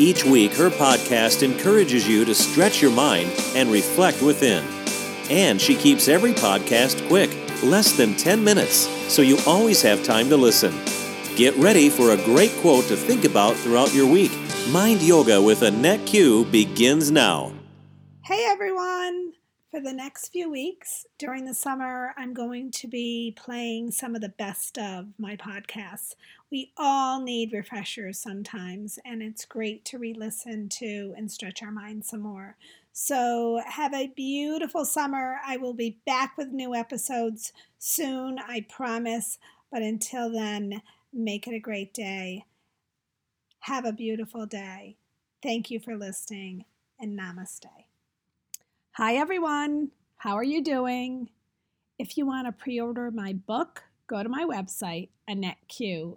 Each week, her podcast encourages you to stretch your mind and reflect within. And she keeps every podcast quick, less than 10 minutes, so you always have time to listen. Get ready for a great quote to think about throughout your week. Mind Yoga with Annette Q begins now. Hey everyone! For the next few weeks during the summer, I'm going to be playing some of the best of my podcasts. We all need refreshers sometimes, and it's great to re listen to and stretch our minds some more. So, have a beautiful summer. I will be back with new episodes soon, I promise. But until then, make it a great day. Have a beautiful day. Thank you for listening, and namaste. Hi, everyone. How are you doing? If you want to pre order my book, go to my website, AnnetteQ.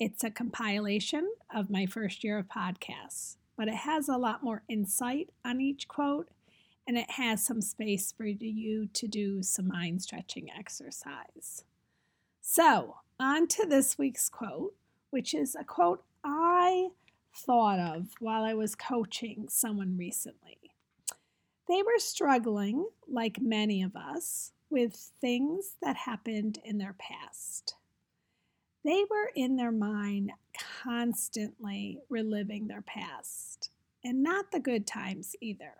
It's a compilation of my first year of podcasts, but it has a lot more insight on each quote and it has some space for you to do some mind stretching exercise. So, on to this week's quote, which is a quote I thought of while I was coaching someone recently. They were struggling, like many of us, with things that happened in their past. They were in their mind constantly reliving their past, and not the good times either.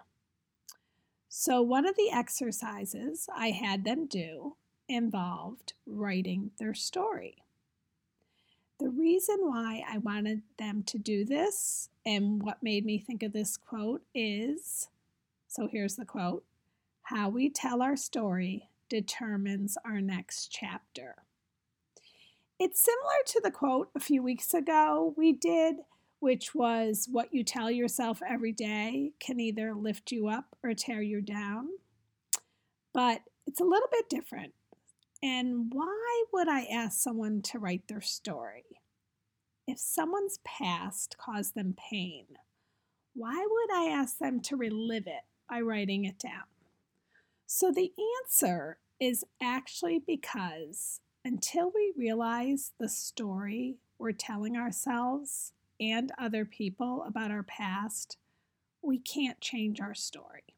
So, one of the exercises I had them do involved writing their story. The reason why I wanted them to do this and what made me think of this quote is so here's the quote How we tell our story determines our next chapter. It's similar to the quote a few weeks ago we did, which was what you tell yourself every day can either lift you up or tear you down. But it's a little bit different. And why would I ask someone to write their story? If someone's past caused them pain, why would I ask them to relive it by writing it down? So the answer is actually because until we realize the story we're telling ourselves and other people about our past, we can't change our story.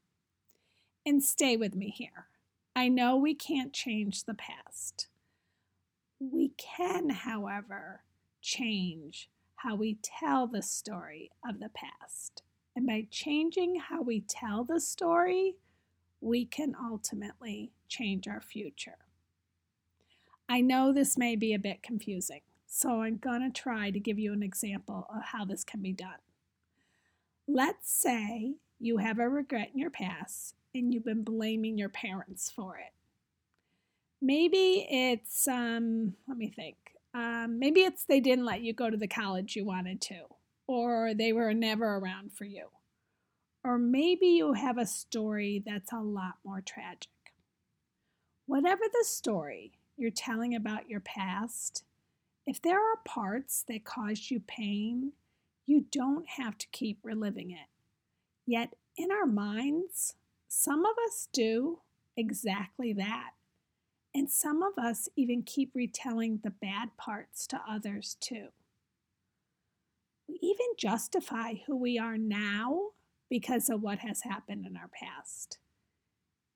And stay with me here. I know we can't change the past. We can, however, change how we tell the story of the past. And by changing how we tell the story, we can ultimately change our future. I know this may be a bit confusing, so I'm going to try to give you an example of how this can be done. Let's say you have a regret in your past and you've been blaming your parents for it. Maybe it's, um, let me think, um, maybe it's they didn't let you go to the college you wanted to, or they were never around for you. Or maybe you have a story that's a lot more tragic. Whatever the story you're telling about your past, if there are parts that caused you pain, you don't have to keep reliving it. Yet in our minds, some of us do exactly that. And some of us even keep retelling the bad parts to others too. We even justify who we are now because of what has happened in our past.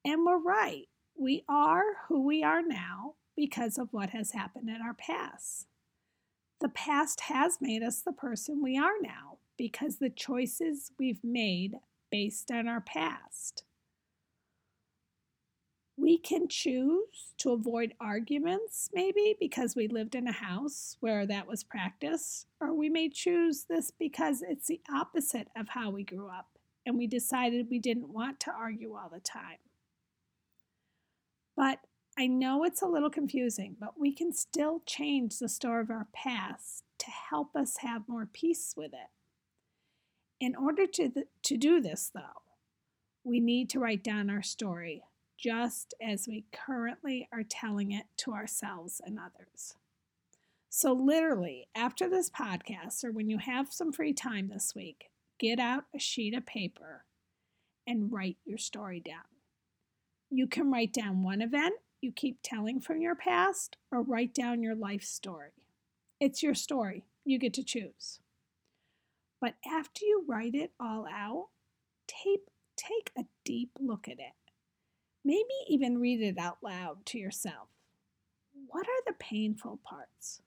And we're right. We are who we are now because of what has happened in our past. The past has made us the person we are now because the choices we've made based on our past. We can choose to avoid arguments, maybe because we lived in a house where that was practiced, or we may choose this because it's the opposite of how we grew up and we decided we didn't want to argue all the time. But I know it's a little confusing, but we can still change the story of our past to help us have more peace with it. In order to, th- to do this, though, we need to write down our story just as we currently are telling it to ourselves and others. So, literally, after this podcast, or when you have some free time this week, get out a sheet of paper and write your story down. You can write down one event you keep telling from your past or write down your life story. It's your story. You get to choose. But after you write it all out, tape, take a deep look at it. Maybe even read it out loud to yourself. What are the painful parts?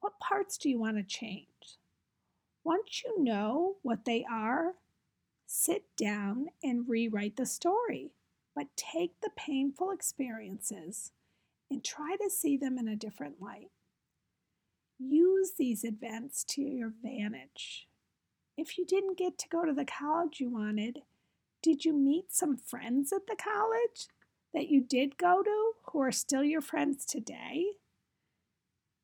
What parts do you want to change? Once you know what they are, sit down and rewrite the story but take the painful experiences and try to see them in a different light. Use these events to your advantage. If you didn't get to go to the college you wanted, did you meet some friends at the college that you did go to who are still your friends today?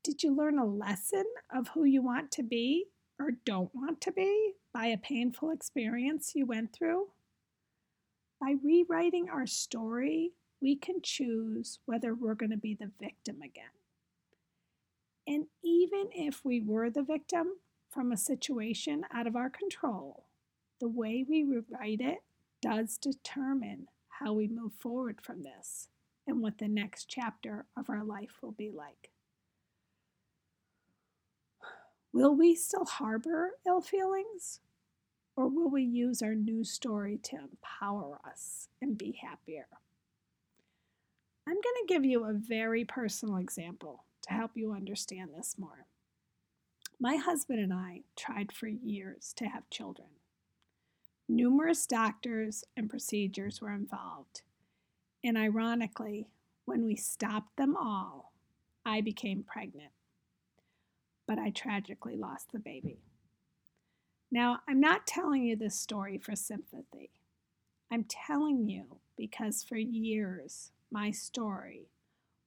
Did you learn a lesson of who you want to be or don't want to be by a painful experience you went through? By rewriting our story, we can choose whether we're going to be the victim again. And even if we were the victim from a situation out of our control, the way we rewrite it does determine how we move forward from this and what the next chapter of our life will be like. Will we still harbor ill feelings? Or will we use our new story to empower us and be happier? I'm going to give you a very personal example to help you understand this more. My husband and I tried for years to have children. Numerous doctors and procedures were involved. And ironically, when we stopped them all, I became pregnant. But I tragically lost the baby. Now, I'm not telling you this story for sympathy. I'm telling you because for years my story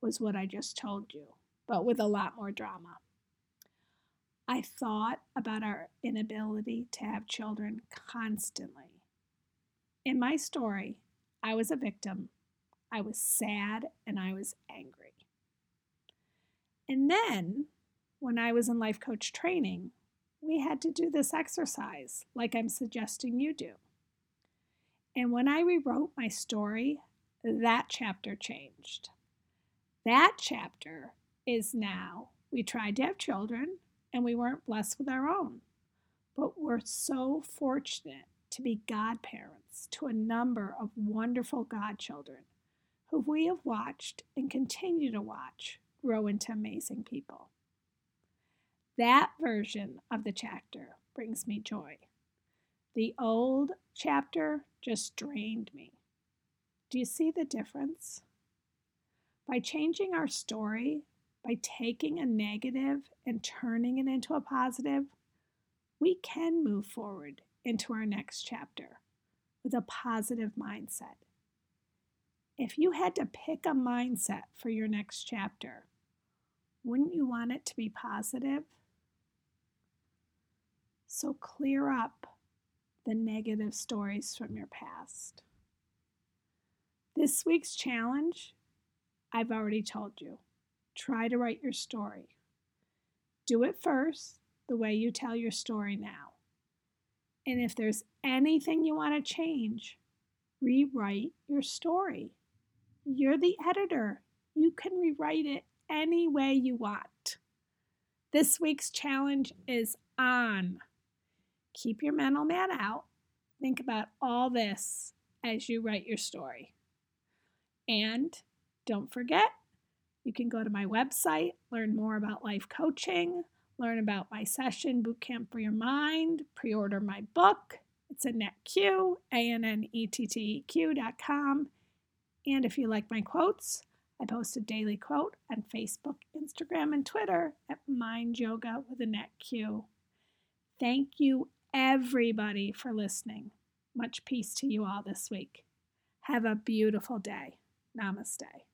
was what I just told you, but with a lot more drama. I thought about our inability to have children constantly. In my story, I was a victim, I was sad, and I was angry. And then, when I was in life coach training, we had to do this exercise, like I'm suggesting you do. And when I rewrote my story, that chapter changed. That chapter is now we tried to have children and we weren't blessed with our own. But we're so fortunate to be godparents to a number of wonderful godchildren who we have watched and continue to watch grow into amazing people. That version of the chapter brings me joy. The old chapter just drained me. Do you see the difference? By changing our story, by taking a negative and turning it into a positive, we can move forward into our next chapter with a positive mindset. If you had to pick a mindset for your next chapter, wouldn't you want it to be positive? So clear up the negative stories from your past. This week's challenge, I've already told you. Try to write your story. Do it first, the way you tell your story now. And if there's anything you want to change, rewrite your story. You're the editor. You can rewrite it any way you want. This week's challenge is on. Keep your mental man out. Think about all this as you write your story. And don't forget, you can go to my website, learn more about life coaching, learn about my session, Bootcamp for Your Mind, pre order my book. It's a Annette Q, A N N E T T E Q.com. And if you like my quotes, I post a daily quote on Facebook, Instagram, and Twitter at Mind Yoga with Annette Q. Thank you everybody for listening. Much peace to you all this week. Have a beautiful day. Namaste.